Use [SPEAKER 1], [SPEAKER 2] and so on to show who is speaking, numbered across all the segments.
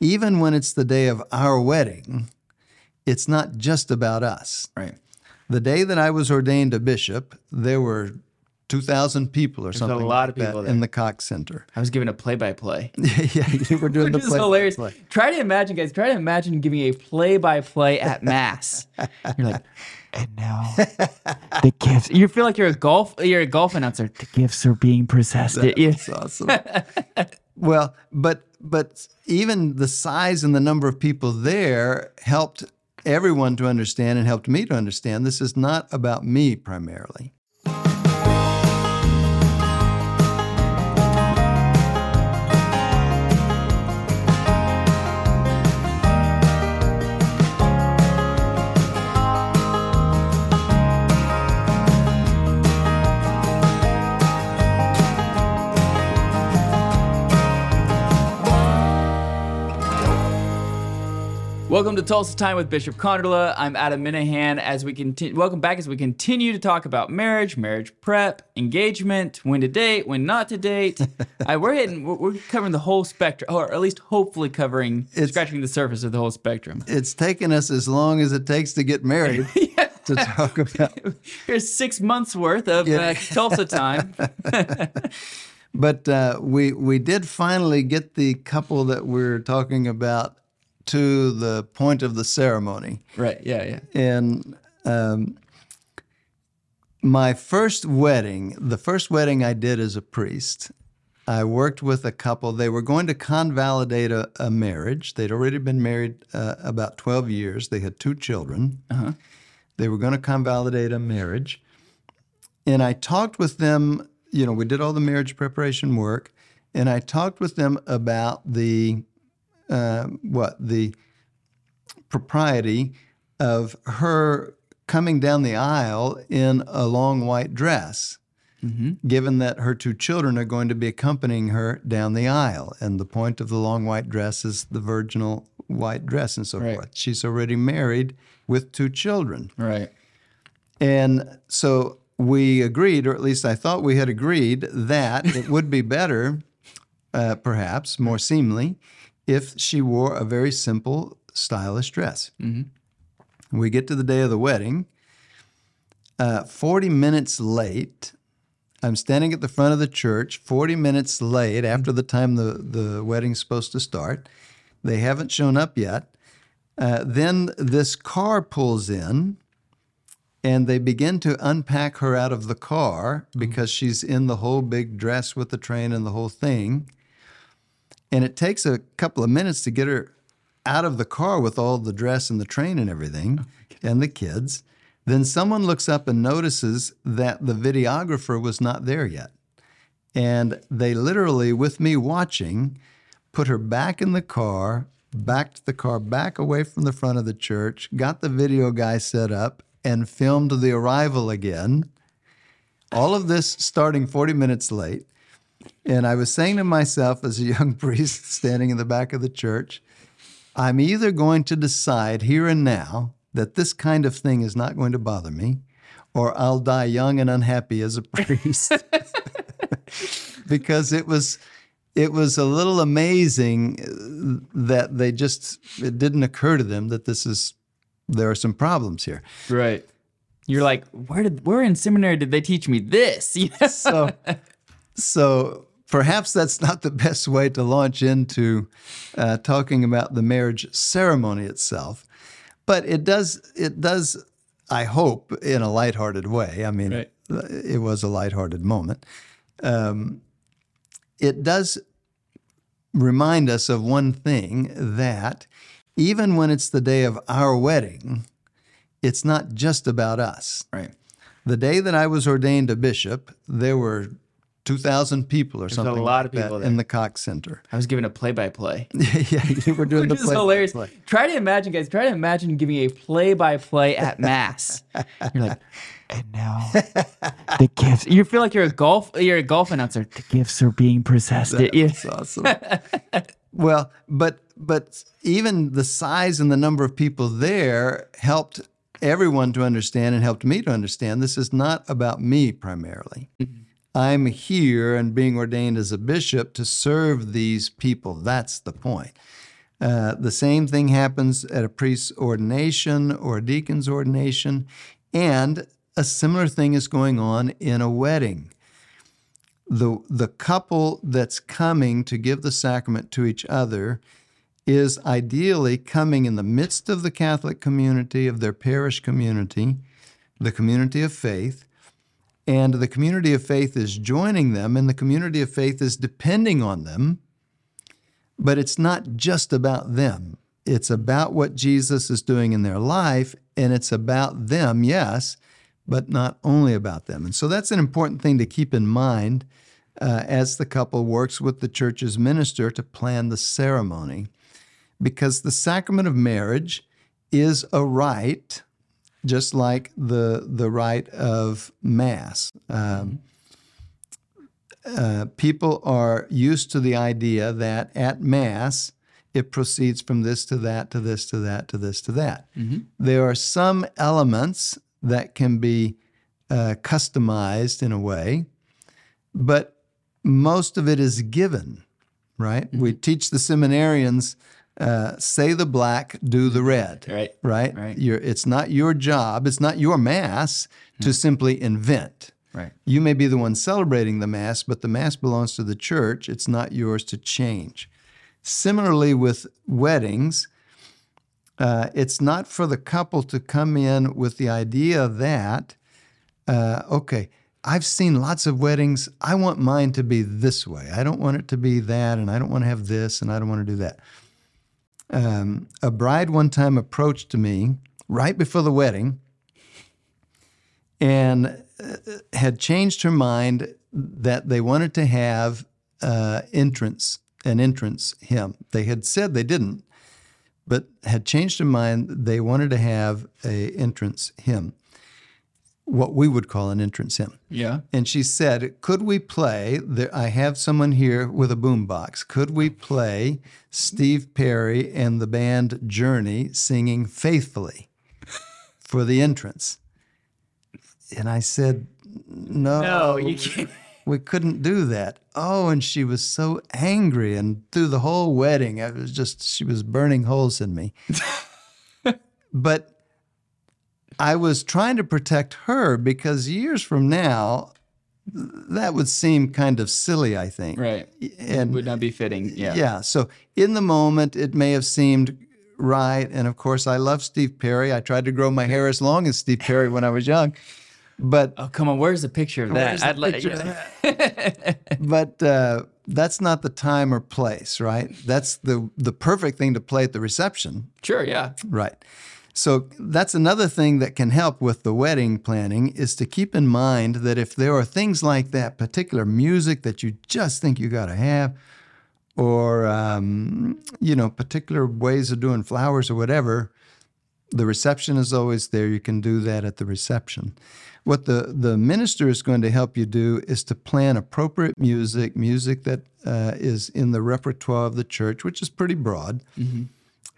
[SPEAKER 1] even when it's the day of our wedding, it's not just about us.
[SPEAKER 2] Right.
[SPEAKER 1] The day that I was ordained a bishop, there were 2,000 people or something a
[SPEAKER 2] lot
[SPEAKER 1] like
[SPEAKER 2] of people there.
[SPEAKER 1] in the Cox Center.
[SPEAKER 2] I was given a play-by-play.
[SPEAKER 1] yeah, you were doing
[SPEAKER 2] Which
[SPEAKER 1] the
[SPEAKER 2] is
[SPEAKER 1] play-
[SPEAKER 2] hilarious.
[SPEAKER 1] play.
[SPEAKER 2] Try to imagine, guys. Try to imagine giving a play-by-play at mass. You're like, and now the gifts. You feel like you're a golf. You're a golf announcer. The gifts are being processed. Yeah.
[SPEAKER 1] That's awesome. well, but but even the size and the number of people there helped everyone to understand and helped me to understand this is not about me primarily.
[SPEAKER 2] Welcome to Tulsa Time with Bishop Konderla. I'm Adam Minahan. As we continue, welcome back as we continue to talk about marriage, marriage prep, engagement, when to date, when not to date. I, we're hitting, we're, we're covering the whole spectrum, or at least hopefully covering, it's, scratching the surface of the whole spectrum.
[SPEAKER 1] It's taken us as long as it takes to get married to talk about.
[SPEAKER 2] Here's six months worth of
[SPEAKER 1] Yeah.
[SPEAKER 2] uh, Tulsa time.
[SPEAKER 1] But uh, we we did finally get the couple that we're talking about to the point of the ceremony.
[SPEAKER 2] right? Yeah, yeah.
[SPEAKER 1] And um, my first wedding, the first wedding I did as a priest, I worked with a couple. They were going to convalidate a, a marriage. They'd already been married uh, about 12 years. They had two children. They were going to convalidate a marriage. And I talked with them, you know, we did all the marriage preparation work, and I talked with them about the uh, what the propriety of her coming down the aisle in a long white dress, given that her two children are going to be accompanying her down the aisle. And the point of the long white dress is the virginal white dress and so
[SPEAKER 2] Right.
[SPEAKER 1] forth. She's already married with two children.
[SPEAKER 2] Right.
[SPEAKER 1] And so we agreed, or at least I thought we had agreed, that it would be better, uh, perhaps more seemly, if she wore a very simple, stylish dress. We get to the day of the wedding. Uh, 40 minutes late, I'm standing at the front of the church, 40 minutes late after the time the, the wedding's supposed to start. They haven't shown up yet. Uh, then this car pulls in and they begin to unpack her out of the car because she's in the whole big dress with the train and the whole thing. And it takes a couple of minutes to get her out of the car with all the dress and the train and everything oh, and the kids. Then someone looks up and notices that the videographer was not there yet. And they literally, with me watching, put her back in the car, backed the car back away from the front of the church, got the video guy set up, and filmed the arrival again. All of this starting 40 minutes late. And I was saying to myself as a young priest standing in the back of the church, I'm either going to decide here and now that this kind of thing is not going to bother me, or I'll die young and unhappy as a priest. because it was it was a little amazing uh, that they just it didn't occur to them that this is there are some problems here.
[SPEAKER 2] Right. You're like, where did where in seminary did they teach me this? You know?
[SPEAKER 1] So so perhaps that's not the best way to launch into uh, talking about the marriage ceremony itself, but it does it does I hope in a lighthearted way. I mean,
[SPEAKER 2] Right.
[SPEAKER 1] it was a lighthearted moment. Um, it does remind us of one thing that even when it's the day of our wedding, it's not just about us.
[SPEAKER 2] Right.
[SPEAKER 1] The day that I was ordained a bishop, there were 2,000 people or something a
[SPEAKER 2] lot
[SPEAKER 1] like
[SPEAKER 2] of people
[SPEAKER 1] that in the Cox Center.
[SPEAKER 2] I was given a play-by-play.
[SPEAKER 1] yeah, you were doing
[SPEAKER 2] Which
[SPEAKER 1] the
[SPEAKER 2] is
[SPEAKER 1] play.
[SPEAKER 2] hilarious.
[SPEAKER 1] play.
[SPEAKER 2] Try to imagine, guys. Try to imagine giving a play-by-play at mass. You're like, and now the gifts. You feel like you're a golf. You're a golf announcer. The gifts are being processed. Yeah.
[SPEAKER 1] That's awesome. well, but but even the size and the number of people there helped everyone to understand and helped me to understand this is not about me primarily. Mm-hmm. I'm here and being ordained as a bishop to serve these people. That's the point. Uh, the same thing happens at a priest's ordination or a deacon's ordination, and a similar thing is going on in a wedding. The, the couple that's coming to give the sacrament to each other is ideally coming in the midst of the Catholic community, of their parish community, the community of faith, and the community of faith is joining them, and the community of faith is depending on them. But it's not just about them. It's about what Jesus is doing in their life, and it's about them, yes, but not only about them. And so that's an important thing to keep in mind uh, as the couple works with the church's minister to plan the ceremony. Because the sacrament of marriage is a rite just like the the rite of mass. Um, uh, people are used to the idea that at mass it proceeds from this to that to this to that to this to that. Mm-hmm. There are some elements that can be uh, customized in a way, but most of it is given. Right? Mm-hmm. We teach the seminarians uh, say the black, do the red.
[SPEAKER 2] Right.
[SPEAKER 1] Right. Right. You're, it's not your job. It's not your mass to hmm. simply invent.
[SPEAKER 2] Right.
[SPEAKER 1] You may be the one celebrating the mass, but the mass belongs to the church. It's not yours to change. Similarly, with weddings, uh, it's not for the couple to come in with the idea that, uh, okay, I've seen lots of weddings. I want mine to be this way. I don't want it to be that, and I don't want to have this, and I don't want to do that. Um, a bride one time approached me right before the wedding and uh, had changed her mind that they wanted to have uh, entrance an entrance hymn. They had said they didn't, but had changed their mind. They wanted to have a entrance hymn what we would call an entrance hymn.
[SPEAKER 2] Yeah.
[SPEAKER 1] And she said, "Could we play? There, I have someone here with a boombox. Could we play Steve Perry and the band Journey singing faithfully for the entrance?" And I said, "No,
[SPEAKER 2] no, you can't."
[SPEAKER 1] We couldn't do that. Oh, and she was so angry, and through the whole wedding, it was just she was burning holes in me. but I was trying to protect her because years from now, that would seem kind of silly, I think.
[SPEAKER 2] Right. And it would not be fitting. Yeah.
[SPEAKER 1] Yeah. So in the moment, it may have seemed right. And of course, I love Steve Perry. I tried to grow my hair as long as Steve Perry when I was young. But
[SPEAKER 2] oh, come on, where's the picture of that?
[SPEAKER 1] I'd like. That. but uh, that's not the time or place, right? That's the the perfect thing to play at the reception.
[SPEAKER 2] Sure. Yeah.
[SPEAKER 1] Right. So that's another thing that can help with the wedding planning is to keep in mind that if there are things like that, particular music that you just think you got to have, or um, you know, particular ways of doing flowers or whatever, the reception is always there. You can do that at the reception. What the, the minister is going to help you do is to plan appropriate music, music that uh, is in the repertoire of the church, which is pretty broad. Mm-hmm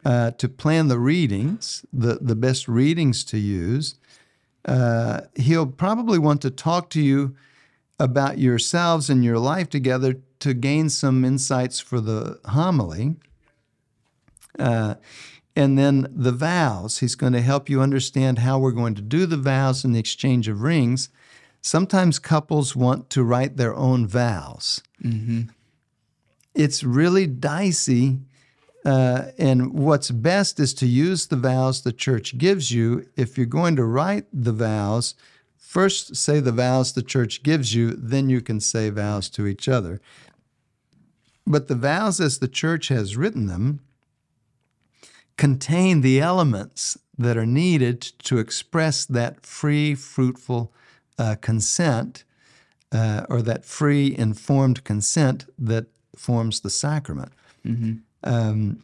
[SPEAKER 1] uh, to plan the readings, the, the best readings to use. Uh, he'll probably want to talk to you about yourselves and your life together to gain some insights for the homily. Uh, and then the vows. He's going to help you understand how we're going to do the vows and the exchange of rings. Sometimes couples want to write their own vows. Mm-hmm. It's really dicey uh, and what's best is to use the vows the church gives you. If you're going to write the vows, first say the vows the church gives you, then you can say vows to each other. But the vows, as the church has written them, contain the elements that are needed to express that free, fruitful uh, consent uh, or that free, informed consent that forms the sacrament. Mm-hmm. Um,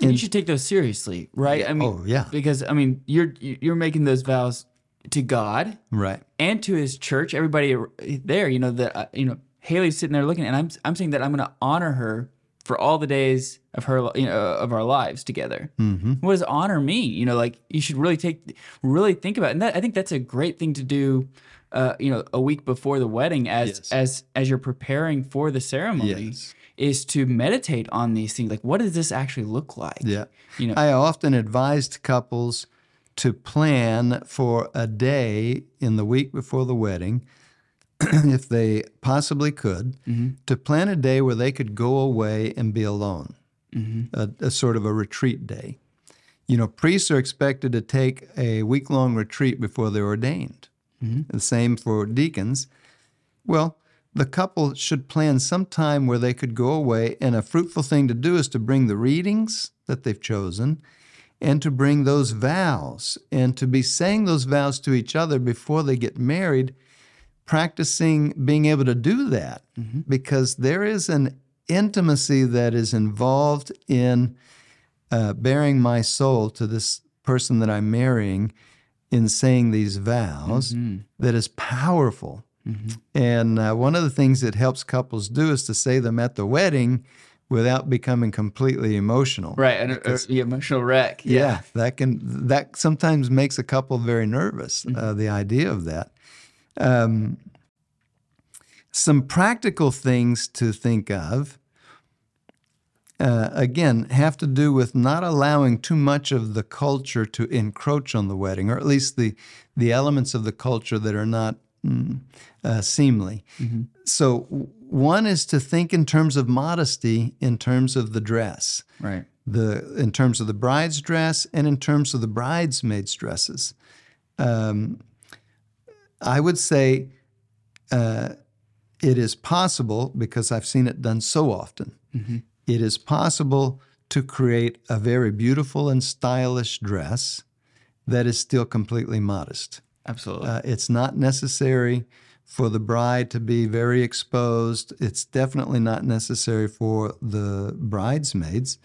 [SPEAKER 2] and, you should take those seriously, right? I mean,
[SPEAKER 1] oh yeah,
[SPEAKER 2] because I mean, you're you're making those vows to God,
[SPEAKER 1] right,
[SPEAKER 2] and to His church. Everybody there, you know that uh, you know Haley's sitting there looking, and I'm I'm saying that I'm going to honor her for all the days of her you know of our lives together. Mm-hmm. What does honor mean? You know, like you should really take really think about, it. and that, I think that's a great thing to do. Uh, you know, a week before the wedding, as yes. as as you're preparing for the ceremony.
[SPEAKER 1] Yes
[SPEAKER 2] is to meditate on these things. Like, what does this actually look like?
[SPEAKER 1] Yeah.
[SPEAKER 2] You know,
[SPEAKER 1] I often advised couples to plan for a day in the week before the wedding, if they possibly could, to plan a day where they could go away and be alone, a, a sort of a retreat day. You know, priests are expected to take a week long retreat before they're ordained. The same for deacons. Well, the couple should plan some time where they could go away, and a fruitful thing to do is to bring the readings that they've chosen and to bring those vows and to be saying those vows to each other before they get married, practicing being able to do that. Because there is an intimacy that is involved in uh, baring my soul to this person that I'm marrying in saying these vows that is powerful. And uh, one of the things that helps couples do is to say them at the wedding without becoming completely emotional.
[SPEAKER 2] right? And uh, the emotional wreck.
[SPEAKER 1] Yeah, that can that sometimes makes a couple very nervous. Uh, the idea of that. Um, some practical things to think of. Uh, again, have to do with not allowing too much of the culture to encroach on the wedding, or at least the the elements of the culture that are not mm, uh, seemly. So, one is to think in terms of modesty, in terms of the dress
[SPEAKER 2] Right.
[SPEAKER 1] the in terms of the bride's dress and in terms of the bridesmaids' dresses. Um, I would say uh, it is possible because I've seen it done so often. It is possible to create a very beautiful and stylish dress that is still completely modest.
[SPEAKER 2] Absolutely.
[SPEAKER 1] Uh, it's not necessary for the bride to be very exposed. It's definitely not necessary for the bridesmaids.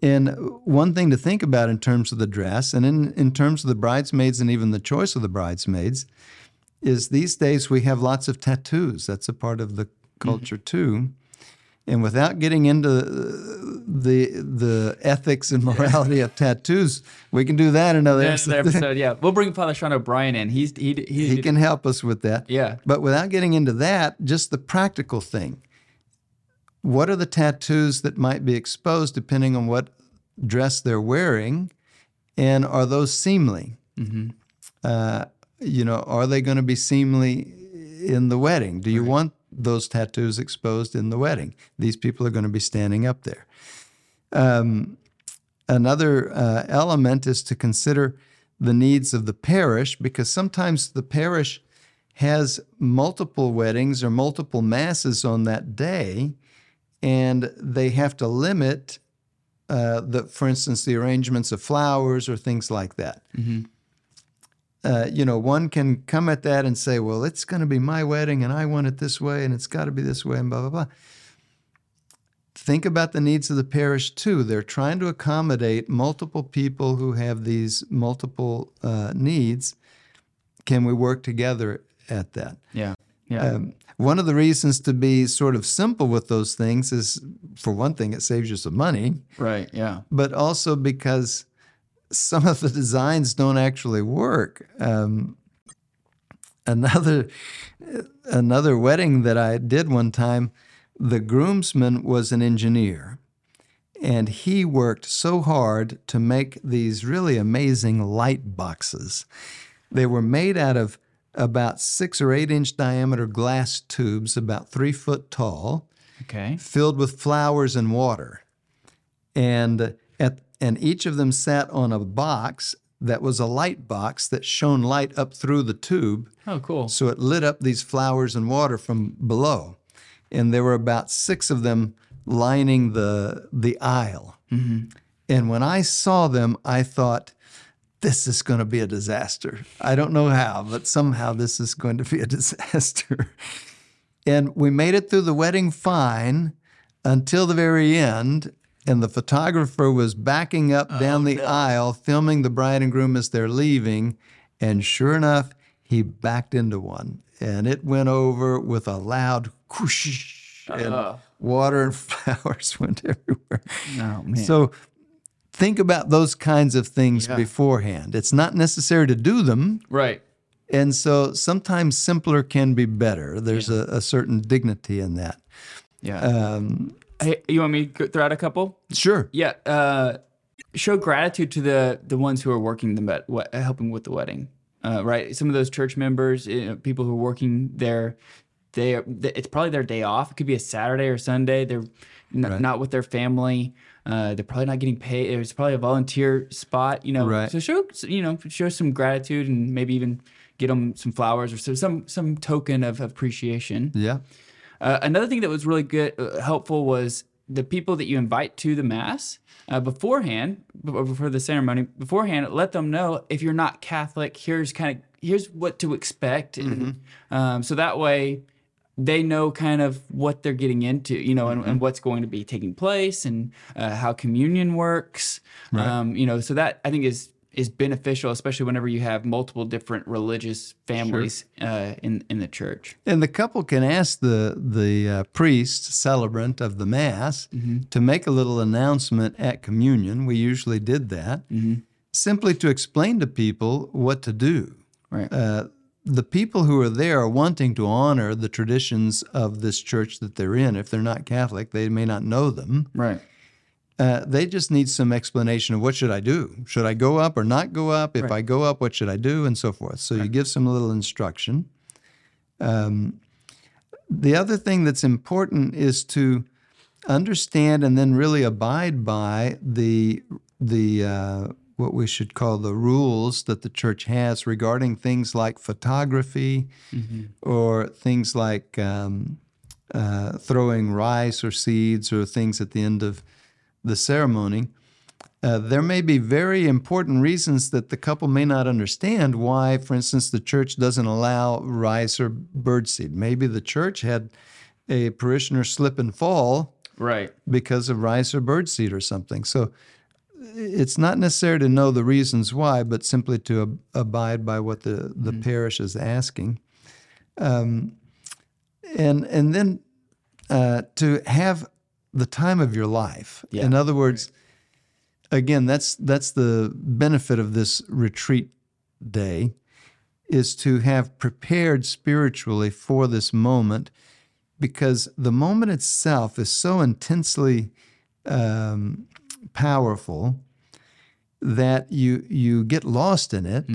[SPEAKER 1] And one thing to think about in terms of the dress and in, in terms of the bridesmaids and even the choice of the bridesmaids is these days we have lots of tattoos. That's a part of the culture too. And without getting into the the ethics and morality of tattoos, we can do that another
[SPEAKER 2] There's the episode. Yeah, we'll bring Father Sean O'Brien in. He's he he,
[SPEAKER 1] he can help us with that.
[SPEAKER 2] Yeah.
[SPEAKER 1] But without getting into that, just the practical thing. What are the tattoos that might be exposed depending on what dress they're wearing? And are those seemly? Uh, you know, are they going to be seemly in the wedding? Do you want those tattoos exposed in the wedding? These people are going to be standing up there. Um, another uh, element is to consider the needs of the parish because sometimes the parish has multiple weddings or multiple masses on that day, and they have to limit, uh, the, for instance, the arrangements of flowers or things like that. Uh, you know, one can come at that and say, well, it's going to be my wedding and I want it this way and it's got to be this way and blah, blah, blah. Think about the needs of the parish too. They're trying to accommodate multiple people who have these multiple uh, needs. Can we work together at that?
[SPEAKER 2] Yeah. Yeah.
[SPEAKER 1] Um, one of the reasons to be sort of simple with those things is, for one thing, it saves you some money,
[SPEAKER 2] right. Yeah.
[SPEAKER 1] but also because some of the designs don't actually work. Um, another another wedding that I did one time, the groomsman was an engineer, and he worked so hard to make these really amazing light boxes. They were made out of about six or eight inch diameter glass tubes, about three foot tall
[SPEAKER 2] Okay.
[SPEAKER 1] filled with flowers and water. And at and each of them sat on a box that was a light box that shone light up through the tube.
[SPEAKER 2] Oh, cool.
[SPEAKER 1] So it lit up these flowers and water from below. And there were about six of them lining the the aisle. Mm-hmm. And when I saw them, I thought, this is going to be a disaster. I don't know how, but somehow this is going to be a disaster. And we made it through the wedding fine until the very end. And the photographer was backing up down the aisle, filming the bride and groom as they're leaving. And sure enough, he backed into one. And it went over with a loud whoosh. And water and flowers went everywhere.
[SPEAKER 2] Oh man.
[SPEAKER 1] So think about those kinds of things
[SPEAKER 2] Yeah.
[SPEAKER 1] beforehand. It's not necessary to do them.
[SPEAKER 2] right.
[SPEAKER 1] And so sometimes simpler can be better. There's a, a certain dignity in that.
[SPEAKER 2] Yeah.
[SPEAKER 1] Um,
[SPEAKER 2] hey, you want me to throw out a couple?
[SPEAKER 1] sure.
[SPEAKER 2] Yeah. Uh, show gratitude to the the ones who are working the met, what, helping with the wedding. Uh, right. Some of those church members, you know, people who are working there, they are, it's probably their day off. It could be a Saturday or Sunday. They're n-
[SPEAKER 1] Right.
[SPEAKER 2] not with their family. Uh, they're probably not getting paid. It's probably a volunteer spot. You know.
[SPEAKER 1] Right.
[SPEAKER 2] So show you know show some gratitude and maybe even get them some flowers or some some, some token of appreciation.
[SPEAKER 1] Yeah.
[SPEAKER 2] Uh, another thing that was really good, uh, helpful was the people that you invite to the mass uh, beforehand, before the ceremony, beforehand, let them know if you're not Catholic. Here's kind of here's what to expect, and um, so that way they know kind of what they're getting into, you know, and, and what's going to be taking place, and uh, how communion works. Um, you know, so that I think is is beneficial, especially whenever you have multiple different religious families uh, in in the church.
[SPEAKER 1] And the couple can ask the the uh, priest, celebrant of the mass, to make a little announcement at communion. We usually did that, simply to explain to people what to do.
[SPEAKER 2] Right.
[SPEAKER 1] Uh, the people who are there are wanting to honor the traditions of this church that they're in. If they're not Catholic, they may not know them.
[SPEAKER 2] right.
[SPEAKER 1] Uh, they just need some explanation of what should I do? Should I go up or not go up? If I go up, what should I do, and so forth. So you give some little instruction. Um, the other thing that's important is to understand and then really abide by the the uh, what we should call the rules that the church has regarding things like photography or things like um, uh, throwing rice or seeds or things at the end of the ceremony. Uh, there may be very important reasons that the couple may not understand why, for instance, the church doesn't allow rice or birdseed. Maybe the church had a parishioner slip and fall
[SPEAKER 2] Right.
[SPEAKER 1] because of rice or birdseed or something. So it's not necessary to know the reasons why, but simply to ab- abide by what the, the parish is asking. Um, and, and then uh, to have the time of your life.
[SPEAKER 2] Yeah.
[SPEAKER 1] In other words, again, that's, that's the benefit of this retreat day is to have prepared spiritually for this moment because the moment itself is so intensely um, powerful that you you get lost in it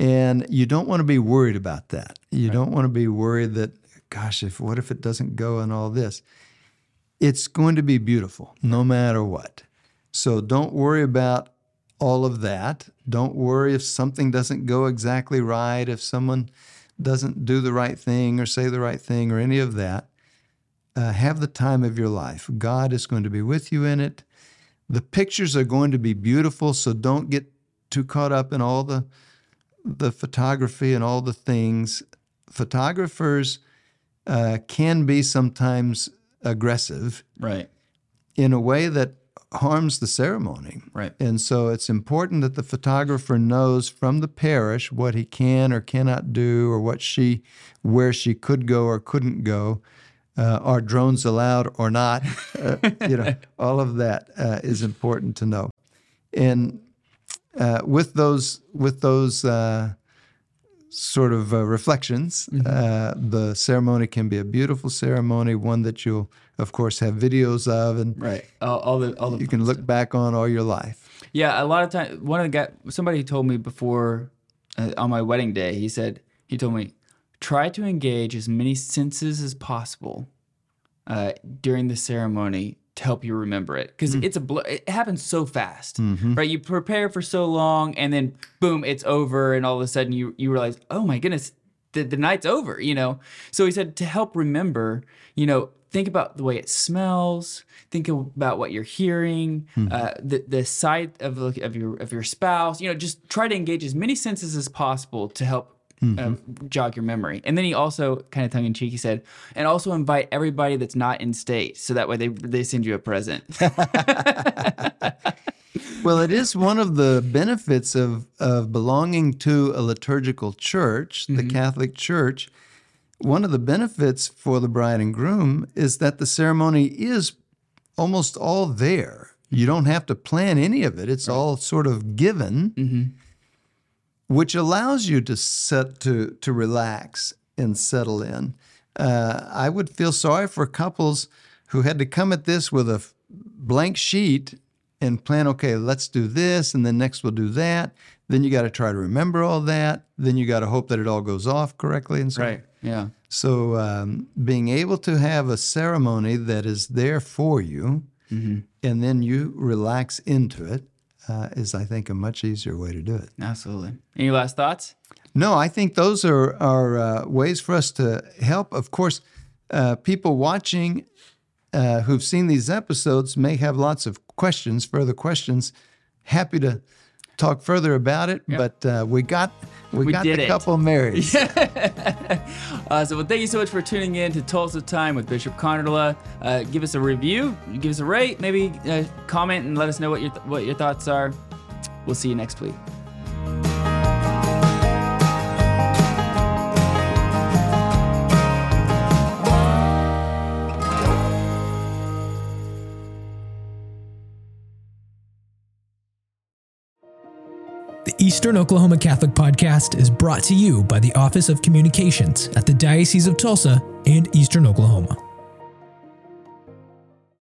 [SPEAKER 1] and you don't want to be worried about that you don't want to be worried that gosh if what if it doesn't go and all this it's going to be beautiful no matter what so don't worry about all of that don't worry if something doesn't go exactly right if someone doesn't do the right thing or say the right thing or any of that uh, have the time of your life. God is going to be with you in it. The pictures are going to be beautiful, so don't get too caught up in all the the photography and all the things. Photographers uh, can be sometimes aggressive
[SPEAKER 2] Right.
[SPEAKER 1] in a way that harms the ceremony.
[SPEAKER 2] Right.
[SPEAKER 1] And so it's important that the photographer knows from the parish what he can or cannot do, or what she, where she could go or couldn't go. Uh, are drones allowed or not? Uh, you know, all of that uh, is important to know. And uh, with those, with those uh, sort of uh, reflections, uh, the ceremony can be a beautiful ceremony, one that you'll, of course, have videos of, and
[SPEAKER 2] Right. All, all the all the
[SPEAKER 1] you can look back on all your life.
[SPEAKER 2] Yeah, a lot of time. One of the guy, somebody told me before uh, on my wedding day. He said he told me try to engage as many senses as possible uh, during the ceremony to help you remember it because hmm. it's a bl- it happens so fast, mm-hmm. right? You prepare for so long, and then boom, it's over, and all of a sudden you you realize, oh my goodness, the, the night's over, you know. So he said to help remember, you know, think about the way it smells, think about what you're hearing, hmm. uh, the the sight of of your of your spouse, you know, just try to engage as many senses as possible to help. Uh, jog your memory, and then he also kind of tongue in cheek. He said, and also invite everybody that's not in state, so that way they they send you a present.
[SPEAKER 1] Well, it is one of the benefits of, of belonging to a liturgical church, the mm-hmm. Catholic Church. One of the benefits for the bride and groom is that the ceremony is almost all there. You mm-hmm. don't have to plan any of it. It's all sort of given, which allows you to set to to relax and settle in. uh, I would feel sorry for couples who had to come at this with a f- blank sheet and plan, okay, let's do this, and then next we'll do that. Then you got to try to remember all that. Then you got to hope that it all goes off correctly and so on.
[SPEAKER 2] Right. Yeah.
[SPEAKER 1] So um, being able to have a ceremony that is there for you,
[SPEAKER 2] Mm-hmm.
[SPEAKER 1] and then you relax into it, uh, is I think a much easier way to do it.
[SPEAKER 2] Absolutely. Any last thoughts?
[SPEAKER 1] No, I think those are are uh, ways for us to help. Of course, uh, people watching uh, who've seen these episodes may have lots of questions, further questions. Happy to talk further about it, but uh, we got we,
[SPEAKER 2] We
[SPEAKER 1] got the
[SPEAKER 2] it.
[SPEAKER 1] couple married.
[SPEAKER 2] Uh, so, well, thank you so much for tuning in to Tulsa Time with Bishop Konderla. Uh, give us a review, give us a rate, maybe uh, comment and let us know what your what your thoughts are. We'll see you next week.
[SPEAKER 3] Eastern Oklahoma Catholic Podcast is brought to you by the Office of Communications at the Diocese of Tulsa and Eastern Oklahoma.